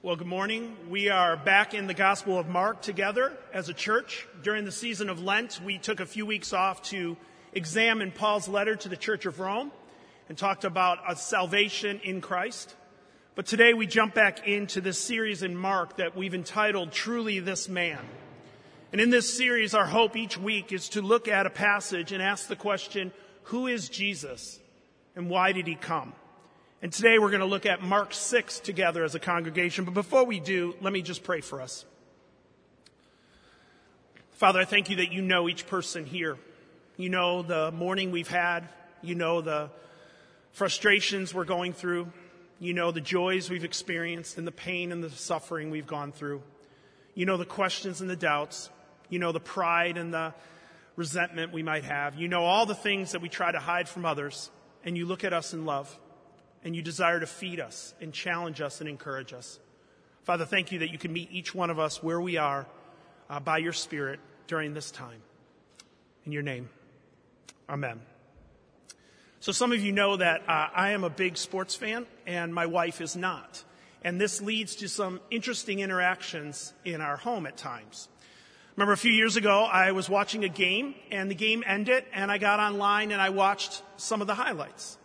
Well, good morning. We are back in the Gospel of Mark together as a church. During the season of Lent, we took a few weeks off to examine Paul's letter to the Church of Rome and talked about a salvation in Christ. But today we jump back into this series in Mark that we've entitled Truly This Man. And in this series, our hope each week is to look at a passage and ask the question, who is Jesus and why did he come? And today we're going to look at Mark 6 together as a congregation. But before we do, let me just pray for us. Father, I thank you that you know each person here. You know the morning we've had. You know the frustrations we're going through. You know the joys we've experienced and the pain and the suffering we've gone through. You know the questions and the doubts. You know the pride and the resentment we might have. You know all the things that we try to hide from others. And you look at us in love and you desire to feed us and challenge us and encourage us. Father, thank you that you can meet each one of us where we are uh, by your Spirit during this time. In your name, amen. So, some of you know that uh, I am a big sports fan, and my wife is not. And this leads to some interesting interactions in our home at times. Remember a few years ago, I was watching a game, and the game ended, and I got online and I watched some of the highlights.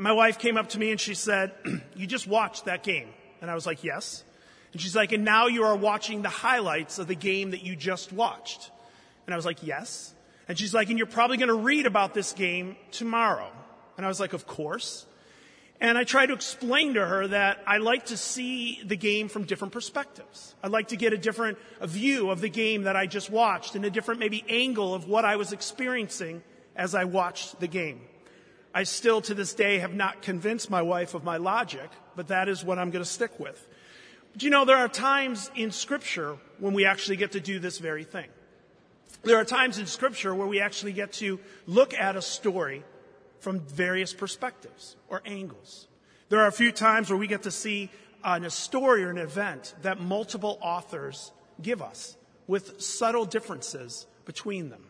My wife came up to me and she said, You just watched that game. And I was like, Yes. And she's like, And now you are watching the highlights of the game that you just watched. And I was like, Yes. And she's like, And you're probably going to read about this game tomorrow. And I was like, Of course. And I tried to explain to her that I like to see the game from different perspectives. I'd like to get a different view of the game that I just watched and a different maybe angle of what I was experiencing as I watched the game. I still to this day have not convinced my wife of my logic, but that is what I'm going to stick with. But you know, there are times in Scripture when we actually get to do this very thing. There are times in Scripture where we actually get to look at a story from various perspectives or angles. There are a few times where we get to see a story or an event that multiple authors give us with subtle differences between them.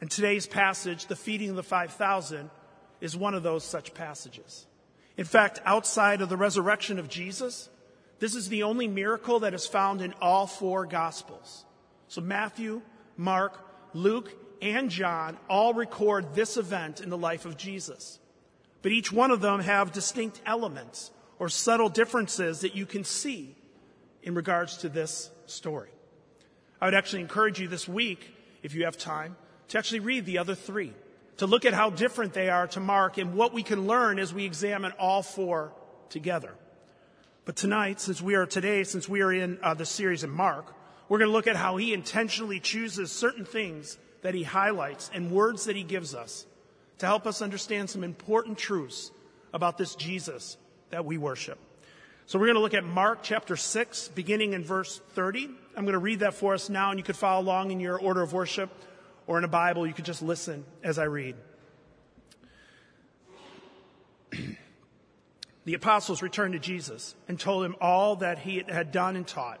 And today's passage, the feeding of the 5,000, is one of those such passages. In fact, outside of the resurrection of Jesus, this is the only miracle that is found in all four Gospels. So Matthew, Mark, Luke, and John all record this event in the life of Jesus. But each one of them have distinct elements or subtle differences that you can see in regards to this story. I would actually encourage you this week, if you have time, to actually read the other three to look at how different they are to Mark and what we can learn as we examine all four together. But tonight, since we are today, since we are in uh, the series in Mark, we're going to look at how he intentionally chooses certain things that he highlights and words that he gives us to help us understand some important truths about this Jesus that we worship. So we're going to look at Mark chapter 6, beginning in verse 30. I'm going to read that for us now, and you could follow along in your order of worship or in a Bible, you could just listen as I read. the apostles returned to Jesus and told him all that he had done and taught.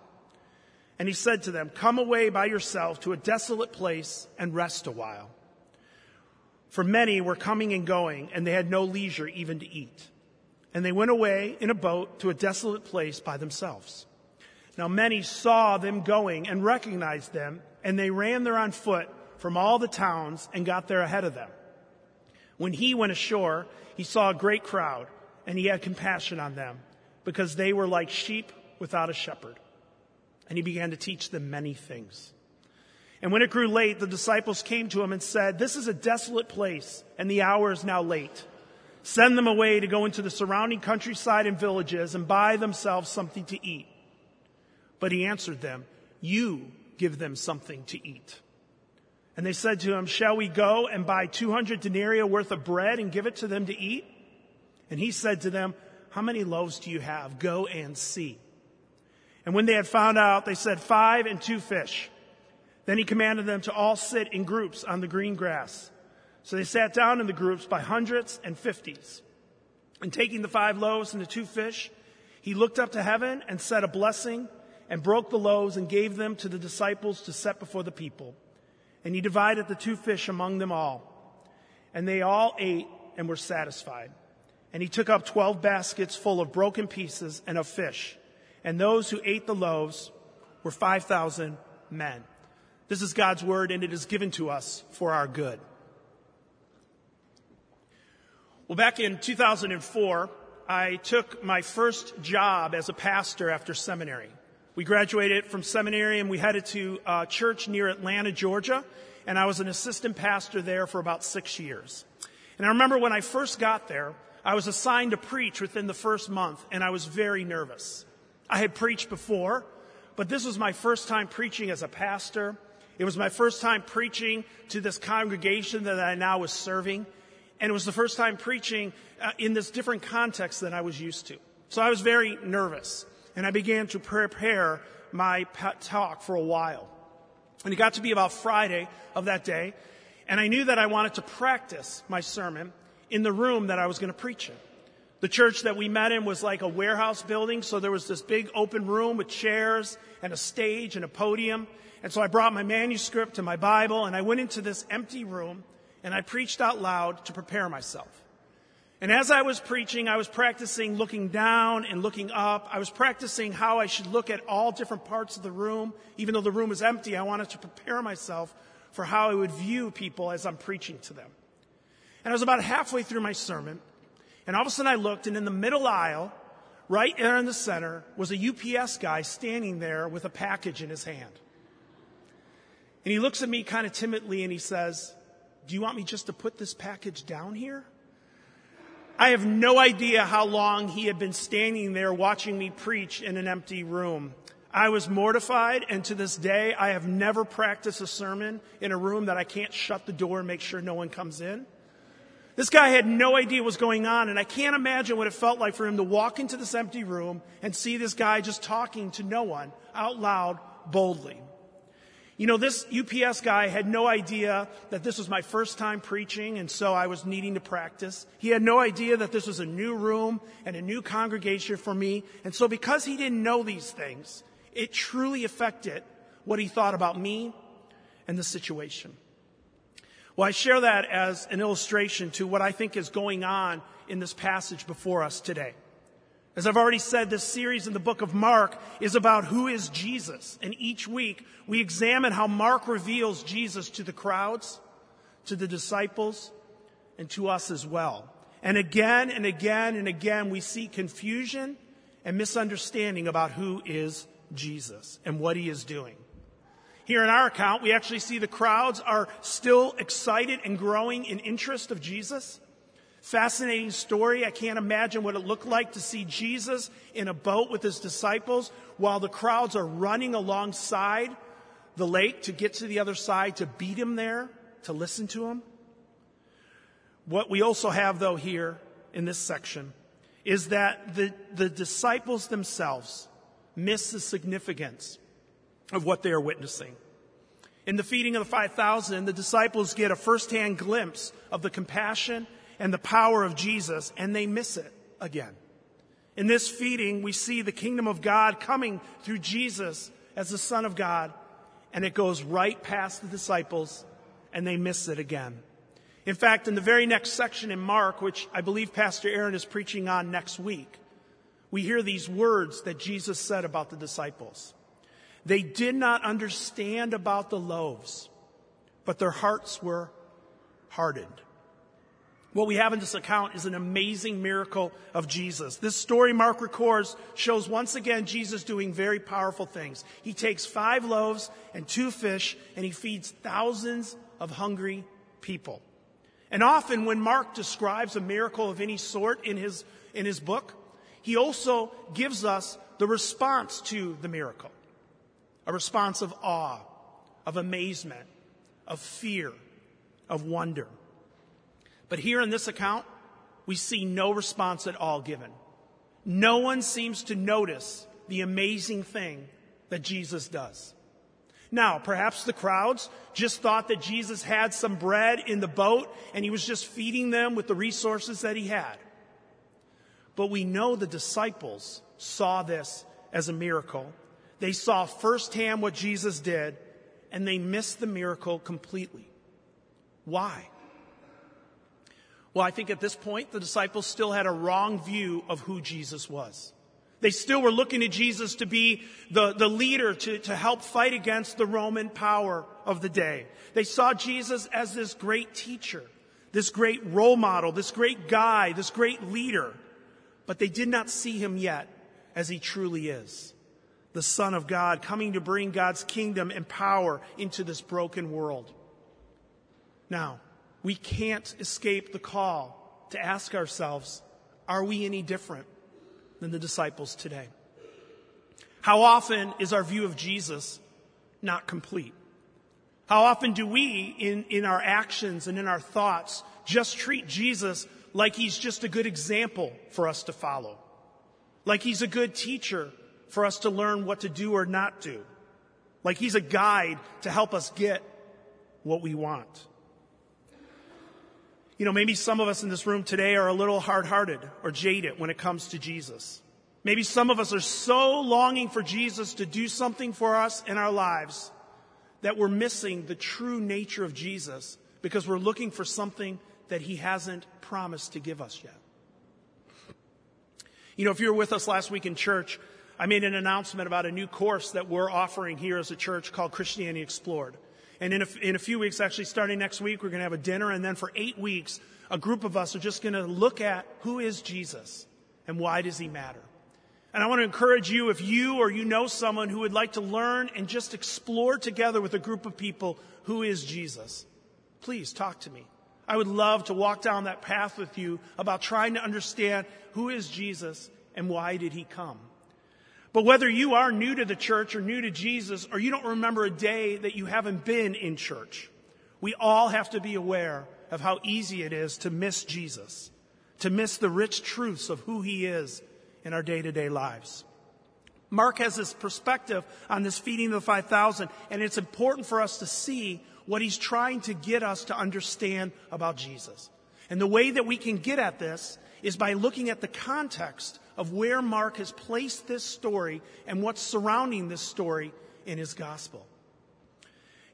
And he said to them, Come away by yourself to a desolate place and rest a while. For many were coming and going, and they had no leisure even to eat. And they went away in a boat to a desolate place by themselves. Now many saw them going and recognized them, and they ran there on foot from all the towns and got there ahead of them. When he went ashore, he saw a great crowd and he had compassion on them because they were like sheep without a shepherd. And he began to teach them many things. And when it grew late, the disciples came to him and said, This is a desolate place, and the hour is now late. Send them away to go into the surrounding countryside and villages and buy themselves something to eat. But he answered them, You give them something to eat. And they said to him, Shall we go and buy 200 denarii worth of bread and give it to them to eat? And he said to them, How many loaves do you have? Go and see. And when they had found out, they said, Five and two fish. Then he commanded them to all sit in groups on the green grass. So they sat down in the groups by hundreds and fifties. And taking the five loaves and the two fish, he looked up to heaven and said a blessing and broke the loaves and gave them to the disciples to set before the people. And he divided the two fish among them all. And they all ate and were satisfied. And he took up twelve baskets full of broken pieces and of fish. and those who ate the loaves were 5,000 men. This is God's word, and it is given to us for our good. Well, back in 2004, I took my first job as a pastor after seminary. We graduated from seminary and we headed to a church near Atlanta, Georgia, and I was an assistant pastor there for about six years. And I remember when I first got there, I was assigned to preach within the first month, and I was very nervous. I had preached before, but this was my first time preaching as a pastor. It was my first time preaching to this congregation that I now was serving. And it was the first time preaching uh, in this different context than I was used to. So I was very nervous. And I began to prepare my talk for a while. And it got to be about Friday of that day. And I knew that I wanted to practice my sermon in the room that I was going to preach in. The church that we met in was like a warehouse building, so there was this big open room with chairs and a stage and a podium. And so I brought my manuscript and my Bible, and I went into this empty room, and I preached out loud to prepare myself. And as I was preaching, I was practicing looking down and looking up. I was practicing how I should look at all different parts of the room. Even though the room was empty, I wanted to prepare myself for how I would view people as I'm preaching to them. And I was about halfway through my sermon, and all of a sudden I looked, and in the middle aisle, right there in the center, was a UPS guy standing there with a package in his hand. And he looks at me kind of timidly and he says, Do you want me just to put this package down here? I have no idea how long he had been standing there watching me preach in an empty room. I was mortified, and to this day, I have never practiced a sermon in a room that I can't shut the door and make sure no one comes in. This guy had no idea what was going on, and I can't imagine what it felt like for him to walk into this empty room and see this guy just talking to no one out loud, boldly. You know, this UPS guy had no idea that this was my first time preaching, and so I was needing to practice. He had no idea that this was a new room and a new congregation for me, and so because he didn't know these things, it truly affected what he thought about me and the situation. Well, I share that as an illustration to what I think is going on in this passage before us today. As I've already said, this series in the book of Mark is about who is Jesus. And each week we examine how Mark reveals Jesus to the crowds, to the disciples, and to us as well. And again and again and again we see confusion and misunderstanding about who is Jesus and what he is doing. Here in our account, we actually see the crowds are still excited and growing in interest of Jesus. Fascinating story. I can't imagine what it looked like to see Jesus in a boat with his disciples while the crowds are running alongside the lake to get to the other side to beat him there, to listen to him. What we also have, though, here in this section is that the, the disciples themselves miss the significance of what they are witnessing. In the feeding of the 5,000, the disciples get a firsthand glimpse of the compassion and the power of Jesus, and they miss it again. In this feeding, we see the kingdom of God coming through Jesus as the Son of God, and it goes right past the disciples, and they miss it again. In fact, in the very next section in Mark, which I believe Pastor Aaron is preaching on next week, we hear these words that Jesus said about the disciples. They did not understand about the loaves, but their hearts were hardened. What we have in this account is an amazing miracle of Jesus. This story Mark records shows once again Jesus doing very powerful things. He takes five loaves and two fish and he feeds thousands of hungry people. And often when Mark describes a miracle of any sort in his, in his book, he also gives us the response to the miracle a response of awe, of amazement, of fear, of wonder. But here in this account, we see no response at all given. No one seems to notice the amazing thing that Jesus does. Now, perhaps the crowds just thought that Jesus had some bread in the boat and he was just feeding them with the resources that he had. But we know the disciples saw this as a miracle they saw firsthand what Jesus did, and they missed the miracle completely. Why? Well, I think at this point, the disciples still had a wrong view of who Jesus was. They still were looking to Jesus to be the, the leader to, to help fight against the Roman power of the day. They saw Jesus as this great teacher, this great role model, this great guy, this great leader. But they did not see him yet as he truly is the Son of God, coming to bring God's kingdom and power into this broken world. Now, we can't escape the call to ask ourselves, are we any different than the disciples today? How often is our view of Jesus not complete? How often do we, in, in our actions and in our thoughts, just treat Jesus like he's just a good example for us to follow? Like he's a good teacher for us to learn what to do or not do? Like he's a guide to help us get what we want? You know, maybe some of us in this room today are a little hard hearted or jaded when it comes to Jesus. Maybe some of us are so longing for Jesus to do something for us in our lives that we're missing the true nature of Jesus because we're looking for something that he hasn't promised to give us yet. You know, if you were with us last week in church, I made an announcement about a new course that we're offering here as a church called Christianity Explored. And in a, in a few weeks, actually starting next week, we're going to have a dinner. And then for eight weeks, a group of us are just going to look at who is Jesus and why does he matter. And I want to encourage you, if you or you know someone who would like to learn and just explore together with a group of people who is Jesus, please talk to me. I would love to walk down that path with you about trying to understand who is Jesus and why did he come. But whether you are new to the church or new to Jesus, or you don't remember a day that you haven't been in church, we all have to be aware of how easy it is to miss Jesus, to miss the rich truths of who he is in our day to day lives. Mark has this perspective on this feeding of the 5,000, and it's important for us to see what he's trying to get us to understand about Jesus. And the way that we can get at this is by looking at the context of where Mark has placed this story and what's surrounding this story in his gospel.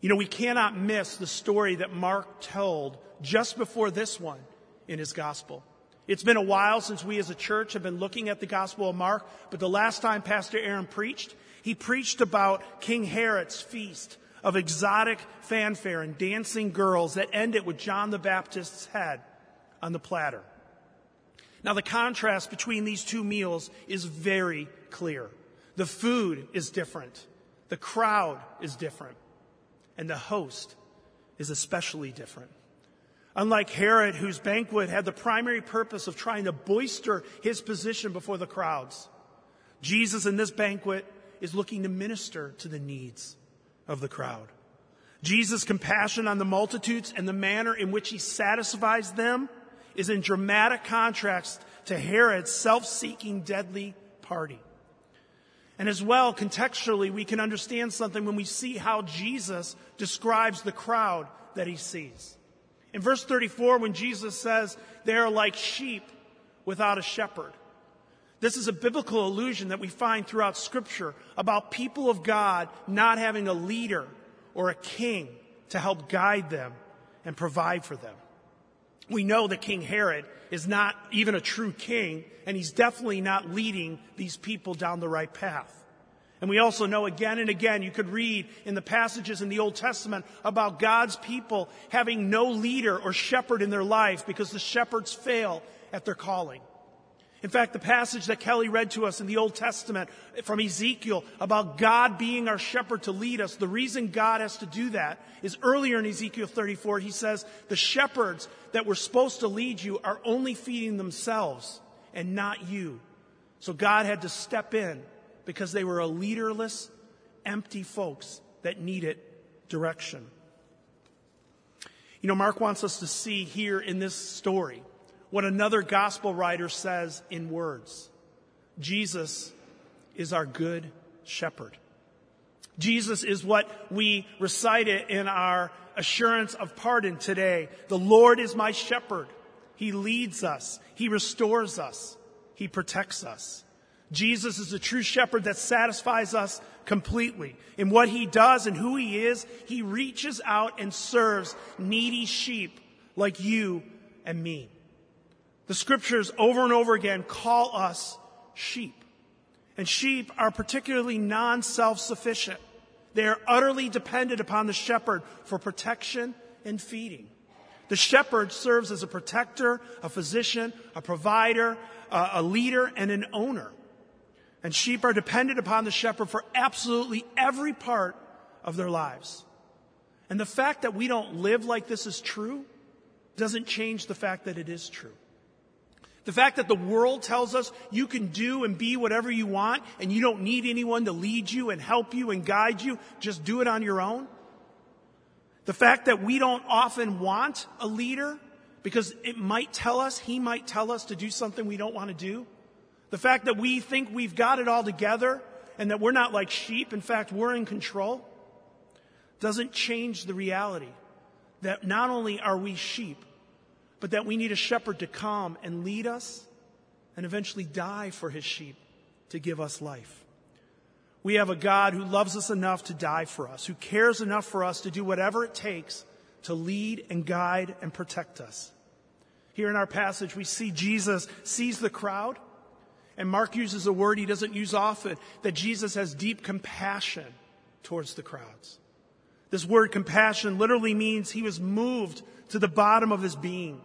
You know, we cannot miss the story that Mark told just before this one in his gospel. It's been a while since we as a church have been looking at the gospel of Mark, but the last time Pastor Aaron preached, he preached about King Herod's feast of exotic fanfare and dancing girls that ended with John the Baptist's head on the platter. Now, the contrast between these two meals is very clear. The food is different, the crowd is different, and the host is especially different. Unlike Herod, whose banquet had the primary purpose of trying to bolster his position before the crowds, Jesus in this banquet is looking to minister to the needs of the crowd. Jesus' compassion on the multitudes and the manner in which he satisfies them is in dramatic contrast to Herod's self-seeking deadly party. And as well, contextually, we can understand something when we see how Jesus describes the crowd that he sees. In verse 34, when Jesus says, they are like sheep without a shepherd. This is a biblical allusion that we find throughout scripture about people of God not having a leader or a king to help guide them and provide for them. We know that King Herod is not even a true king, and he's definitely not leading these people down the right path. And we also know again and again, you could read in the passages in the Old Testament about God's people having no leader or shepherd in their life because the shepherds fail at their calling. In fact, the passage that Kelly read to us in the Old Testament from Ezekiel about God being our shepherd to lead us, the reason God has to do that is earlier in Ezekiel 34, he says, the shepherds that were supposed to lead you are only feeding themselves and not you. So God had to step in because they were a leaderless, empty folks that needed direction. You know, Mark wants us to see here in this story what another gospel writer says in words Jesus is our good shepherd. Jesus is what we recited in our assurance of pardon today. The Lord is my shepherd. He leads us. He restores us. He protects us. Jesus is the true shepherd that satisfies us completely. In what he does and who he is, he reaches out and serves needy sheep like you and me. The scriptures over and over again call us sheep. And sheep are particularly non self sufficient. They are utterly dependent upon the shepherd for protection and feeding. The shepherd serves as a protector, a physician, a provider, a leader, and an owner. And sheep are dependent upon the shepherd for absolutely every part of their lives. And the fact that we don't live like this is true doesn't change the fact that it is true. The fact that the world tells us you can do and be whatever you want and you don't need anyone to lead you and help you and guide you, just do it on your own. The fact that we don't often want a leader because it might tell us, he might tell us to do something we don't want to do. The fact that we think we've got it all together and that we're not like sheep, in fact, we're in control, doesn't change the reality that not only are we sheep, but that we need a shepherd to come and lead us and eventually die for his sheep to give us life. We have a God who loves us enough to die for us, who cares enough for us to do whatever it takes to lead and guide and protect us. Here in our passage, we see Jesus sees the crowd, and Mark uses a word he doesn't use often that Jesus has deep compassion towards the crowds. This word compassion literally means he was moved to the bottom of his being.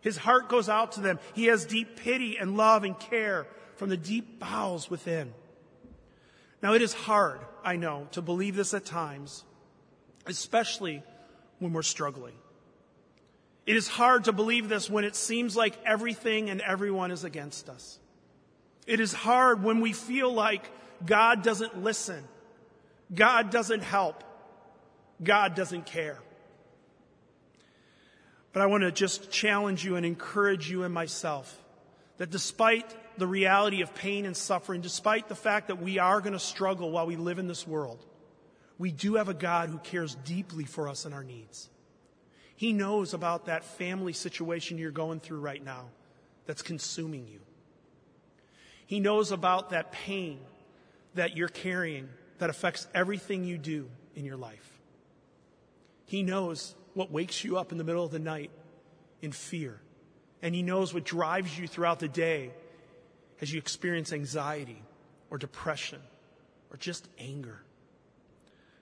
His heart goes out to them. He has deep pity and love and care from the deep bowels within. Now, it is hard, I know, to believe this at times, especially when we're struggling. It is hard to believe this when it seems like everything and everyone is against us. It is hard when we feel like God doesn't listen, God doesn't help, God doesn't care. But I want to just challenge you and encourage you and myself that despite the reality of pain and suffering, despite the fact that we are going to struggle while we live in this world, we do have a God who cares deeply for us and our needs. He knows about that family situation you're going through right now that's consuming you. He knows about that pain that you're carrying that affects everything you do in your life. He knows what wakes you up in the middle of the night in fear. And He knows what drives you throughout the day as you experience anxiety or depression or just anger.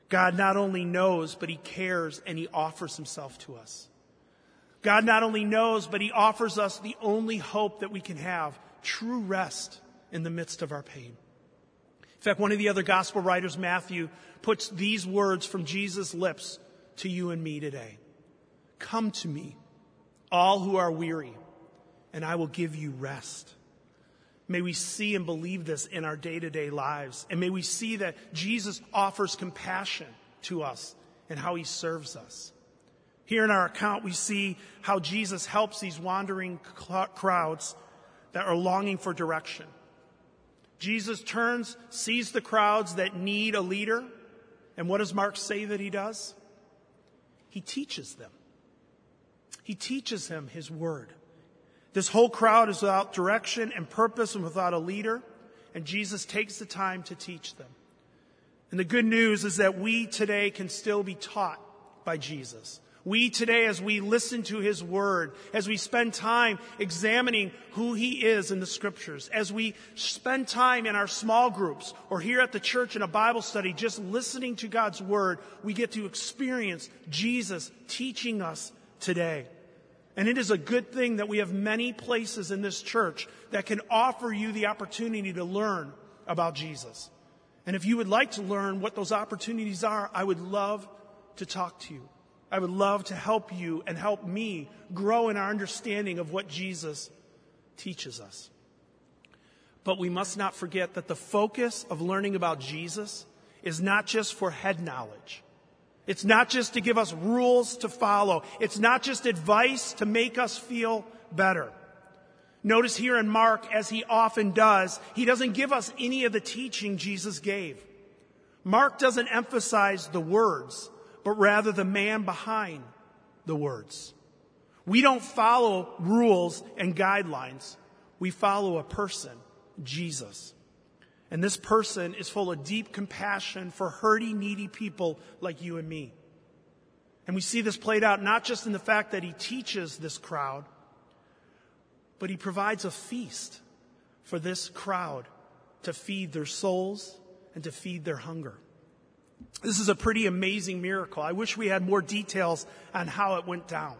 God not only knows, but He cares and He offers Himself to us. God not only knows, but He offers us the only hope that we can have true rest in the midst of our pain. In fact, one of the other gospel writers, Matthew, puts these words from Jesus' lips to you and me today. Come to me, all who are weary, and I will give you rest. May we see and believe this in our day to day lives. And may we see that Jesus offers compassion to us and how he serves us. Here in our account, we see how Jesus helps these wandering crowds that are longing for direction. Jesus turns, sees the crowds that need a leader, and what does Mark say that he does? He teaches them. He teaches him his word. This whole crowd is without direction and purpose and without a leader, and Jesus takes the time to teach them. And the good news is that we today can still be taught by Jesus. We today, as we listen to His Word, as we spend time examining who He is in the Scriptures, as we spend time in our small groups or here at the church in a Bible study just listening to God's Word, we get to experience Jesus teaching us today. And it is a good thing that we have many places in this church that can offer you the opportunity to learn about Jesus. And if you would like to learn what those opportunities are, I would love to talk to you. I would love to help you and help me grow in our understanding of what Jesus teaches us. But we must not forget that the focus of learning about Jesus is not just for head knowledge. It's not just to give us rules to follow. It's not just advice to make us feel better. Notice here in Mark, as he often does, he doesn't give us any of the teaching Jesus gave. Mark doesn't emphasize the words, but rather the man behind the words. We don't follow rules and guidelines. We follow a person, Jesus. And this person is full of deep compassion for hurting, needy people like you and me. And we see this played out not just in the fact that he teaches this crowd, but he provides a feast for this crowd to feed their souls and to feed their hunger. This is a pretty amazing miracle. I wish we had more details on how it went down.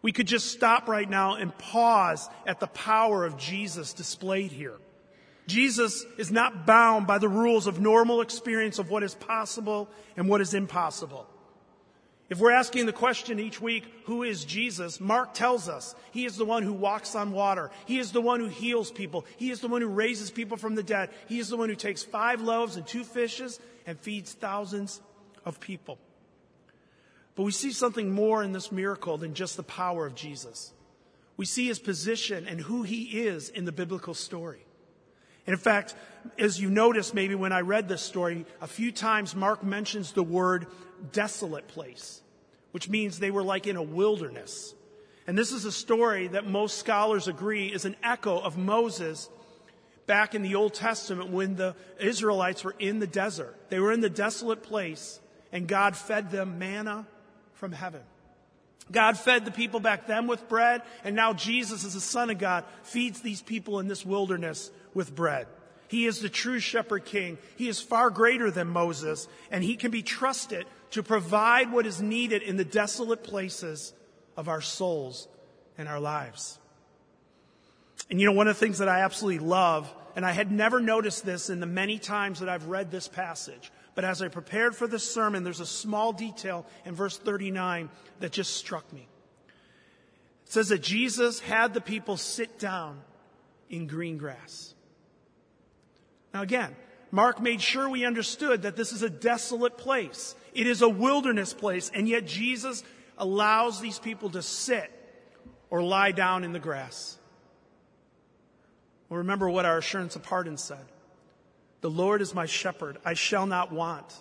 We could just stop right now and pause at the power of Jesus displayed here. Jesus is not bound by the rules of normal experience of what is possible and what is impossible. If we're asking the question each week, who is Jesus? Mark tells us he is the one who walks on water. He is the one who heals people. He is the one who raises people from the dead. He is the one who takes five loaves and two fishes and feeds thousands of people. But we see something more in this miracle than just the power of Jesus. We see his position and who he is in the biblical story. And in fact, as you notice maybe when I read this story, a few times Mark mentions the word desolate place, which means they were like in a wilderness. And this is a story that most scholars agree is an echo of Moses back in the Old Testament when the Israelites were in the desert. They were in the desolate place and God fed them manna from heaven. God fed the people back then with bread, and now Jesus, as the Son of God, feeds these people in this wilderness with bread. He is the true shepherd king. He is far greater than Moses, and he can be trusted to provide what is needed in the desolate places of our souls and our lives. And you know, one of the things that I absolutely love, and I had never noticed this in the many times that I've read this passage, but as I prepared for this sermon, there's a small detail in verse 39 that just struck me. It says that Jesus had the people sit down in green grass. Now again, Mark made sure we understood that this is a desolate place. It is a wilderness place, and yet Jesus allows these people to sit or lie down in the grass. Well, remember what our assurance of pardon said. The Lord is my shepherd. I shall not want.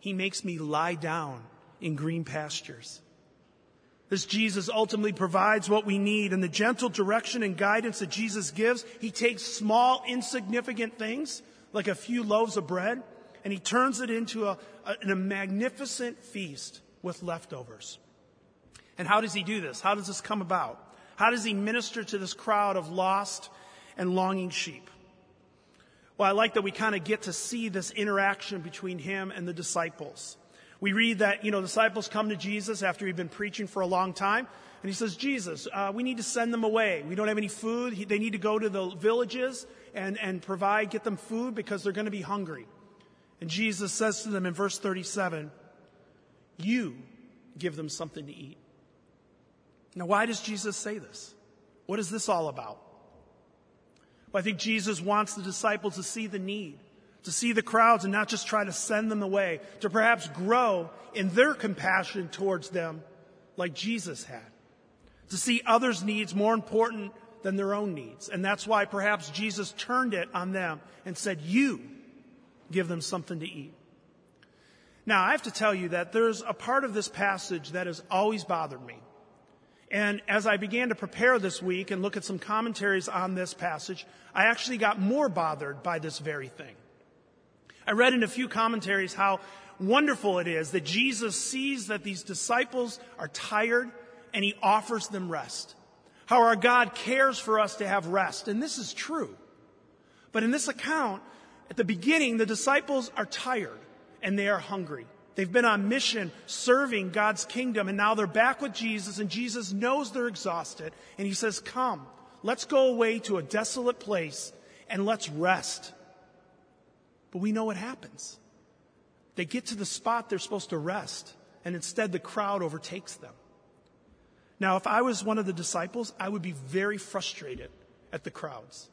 He makes me lie down in green pastures. This Jesus ultimately provides what we need and the gentle direction and guidance that Jesus gives. He takes small, insignificant things like a few loaves of bread and he turns it into a, a, a magnificent feast with leftovers. And how does he do this? How does this come about? How does he minister to this crowd of lost and longing sheep? Well, I like that we kind of get to see this interaction between him and the disciples. We read that, you know, disciples come to Jesus after he'd been preaching for a long time, and he says, Jesus, uh, we need to send them away. We don't have any food. He, they need to go to the villages and, and provide, get them food because they're going to be hungry. And Jesus says to them in verse 37, You give them something to eat. Now, why does Jesus say this? What is this all about? Well, I think Jesus wants the disciples to see the need, to see the crowds and not just try to send them away, to perhaps grow in their compassion towards them like Jesus had, to see others' needs more important than their own needs. And that's why perhaps Jesus turned it on them and said, You give them something to eat. Now, I have to tell you that there's a part of this passage that has always bothered me. And as I began to prepare this week and look at some commentaries on this passage, I actually got more bothered by this very thing. I read in a few commentaries how wonderful it is that Jesus sees that these disciples are tired and he offers them rest. How our God cares for us to have rest. And this is true. But in this account, at the beginning, the disciples are tired and they are hungry. They've been on mission serving God's kingdom and now they're back with Jesus and Jesus knows they're exhausted and he says, come, let's go away to a desolate place and let's rest. But we know what happens. They get to the spot they're supposed to rest and instead the crowd overtakes them. Now, if I was one of the disciples, I would be very frustrated at the crowds.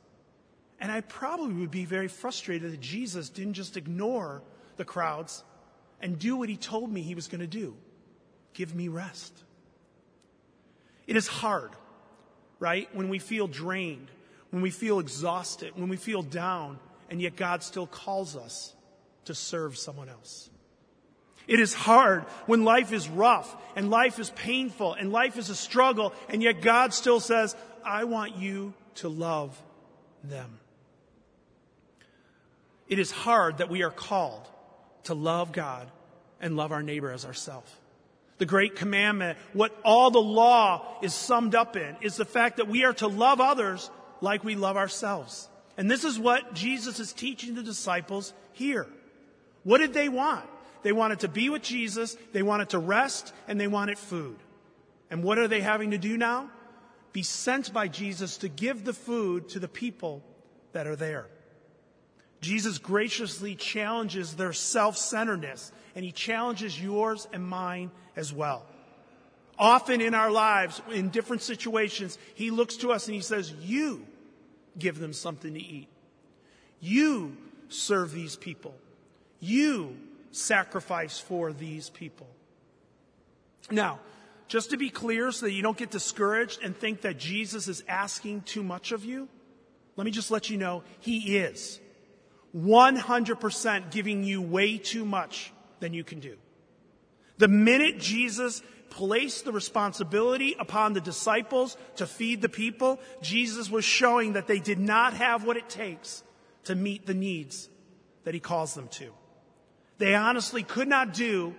And I probably would be very frustrated that Jesus didn't just ignore the crowds and do what he told me he was going to do give me rest. It is hard, right? When we feel drained, when we feel exhausted, when we feel down, and yet God still calls us to serve someone else. It is hard when life is rough and life is painful and life is a struggle, and yet God still says, I want you to love them. It is hard that we are called to love God and love our neighbor as ourselves. The great commandment, what all the law is summed up in, is the fact that we are to love others like we love ourselves. And this is what Jesus is teaching the disciples here. What did they want? They wanted to be with Jesus, they wanted to rest, and they wanted food. And what are they having to do now? Be sent by Jesus to give the food to the people that are there. Jesus graciously challenges their self centeredness, and he challenges yours and mine as well. Often in our lives, in different situations, he looks to us and he says, You give them something to eat. You serve these people. You sacrifice for these people. Now, just to be clear so that you don't get discouraged and think that Jesus is asking too much of you, let me just let you know he is 100% giving you way too much than you can do. The minute Jesus placed the responsibility upon the disciples to feed the people, Jesus was showing that they did not have what it takes to meet the needs that he calls them to. They honestly could not do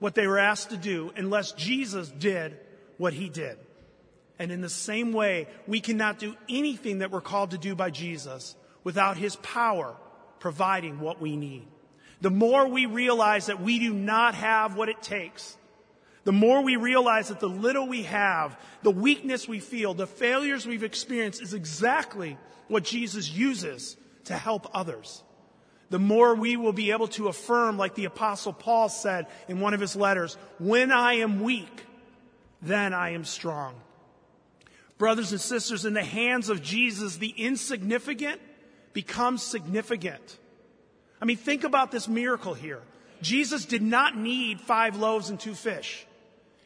what they were asked to do unless Jesus did what he did. And in the same way, we cannot do anything that we're called to do by Jesus without his power providing what we need. The more we realize that we do not have what it takes the more we realize that the little we have, the weakness we feel, the failures we've experienced is exactly what Jesus uses to help others. The more we will be able to affirm, like the apostle Paul said in one of his letters, when I am weak, then I am strong. Brothers and sisters, in the hands of Jesus, the insignificant becomes significant. I mean, think about this miracle here. Jesus did not need five loaves and two fish.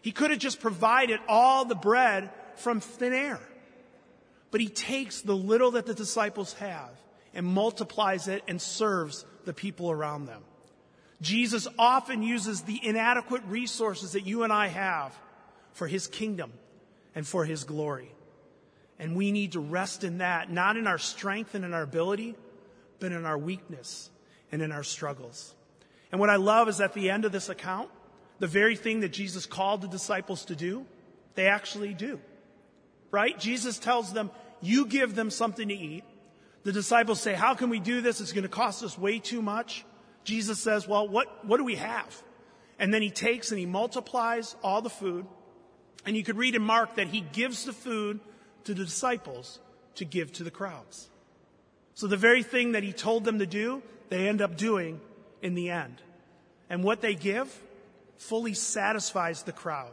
He could have just provided all the bread from thin air. But he takes the little that the disciples have and multiplies it and serves the people around them. Jesus often uses the inadequate resources that you and I have for his kingdom and for his glory. And we need to rest in that, not in our strength and in our ability, but in our weakness and in our struggles. And what I love is at the end of this account, the very thing that Jesus called the disciples to do, they actually do. Right? Jesus tells them, you give them something to eat. The disciples say, how can we do this? It's going to cost us way too much. Jesus says, well, what, what do we have? And then he takes and he multiplies all the food. And you could read in Mark that he gives the food to the disciples to give to the crowds. So the very thing that he told them to do, they end up doing in the end. And what they give, fully satisfies the crowd.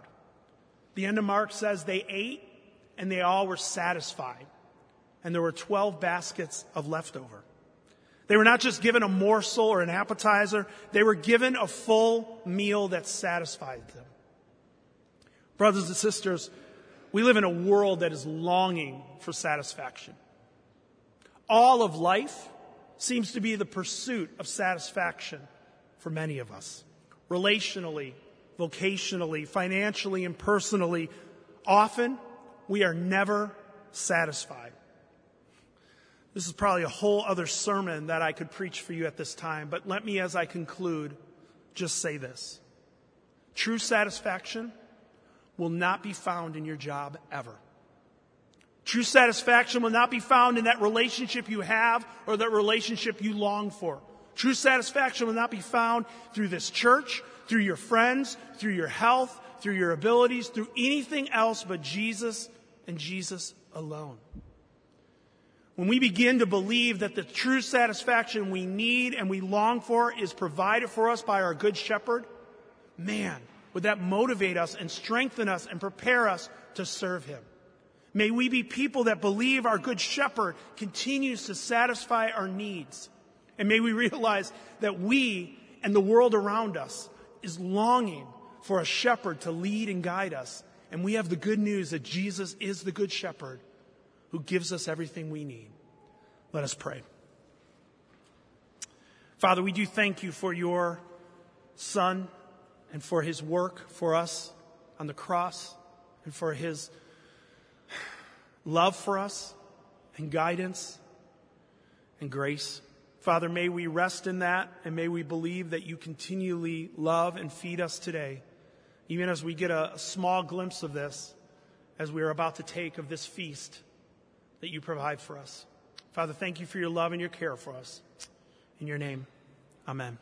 The end of Mark says they ate and they all were satisfied. And there were 12 baskets of leftover. They were not just given a morsel or an appetizer, they were given a full meal that satisfied them. Brothers and sisters, we live in a world that is longing for satisfaction. All of life seems to be the pursuit of satisfaction for many of us relationally, vocationally, financially, and personally, often we are never satisfied. This is probably a whole other sermon that I could preach for you at this time, but let me, as I conclude, just say this. True satisfaction will not be found in your job ever. True satisfaction will not be found in that relationship you have or that relationship you long for. True satisfaction will not be found through this church, through your friends, through your health, through your abilities, through anything else but Jesus and Jesus alone. When we begin to believe that the true satisfaction we need and we long for is provided for us by our good shepherd, man, would that motivate us and strengthen us and prepare us to serve him. May we be people that believe our good shepherd continues to satisfy our needs and may we realize that we and the world around us is longing for a shepherd to lead and guide us. And we have the good news that Jesus is the good shepherd who gives us everything we need. Let us pray. Father, we do thank you for your Son and for his work for us on the cross and for his love for us and guidance and grace. Father, may we rest in that and may we believe that you continually love and feed us today, even as we get a, small glimpse of this as we are about to take of this feast that you provide for us. Father, thank you for your love and your care for us. In your name, amen.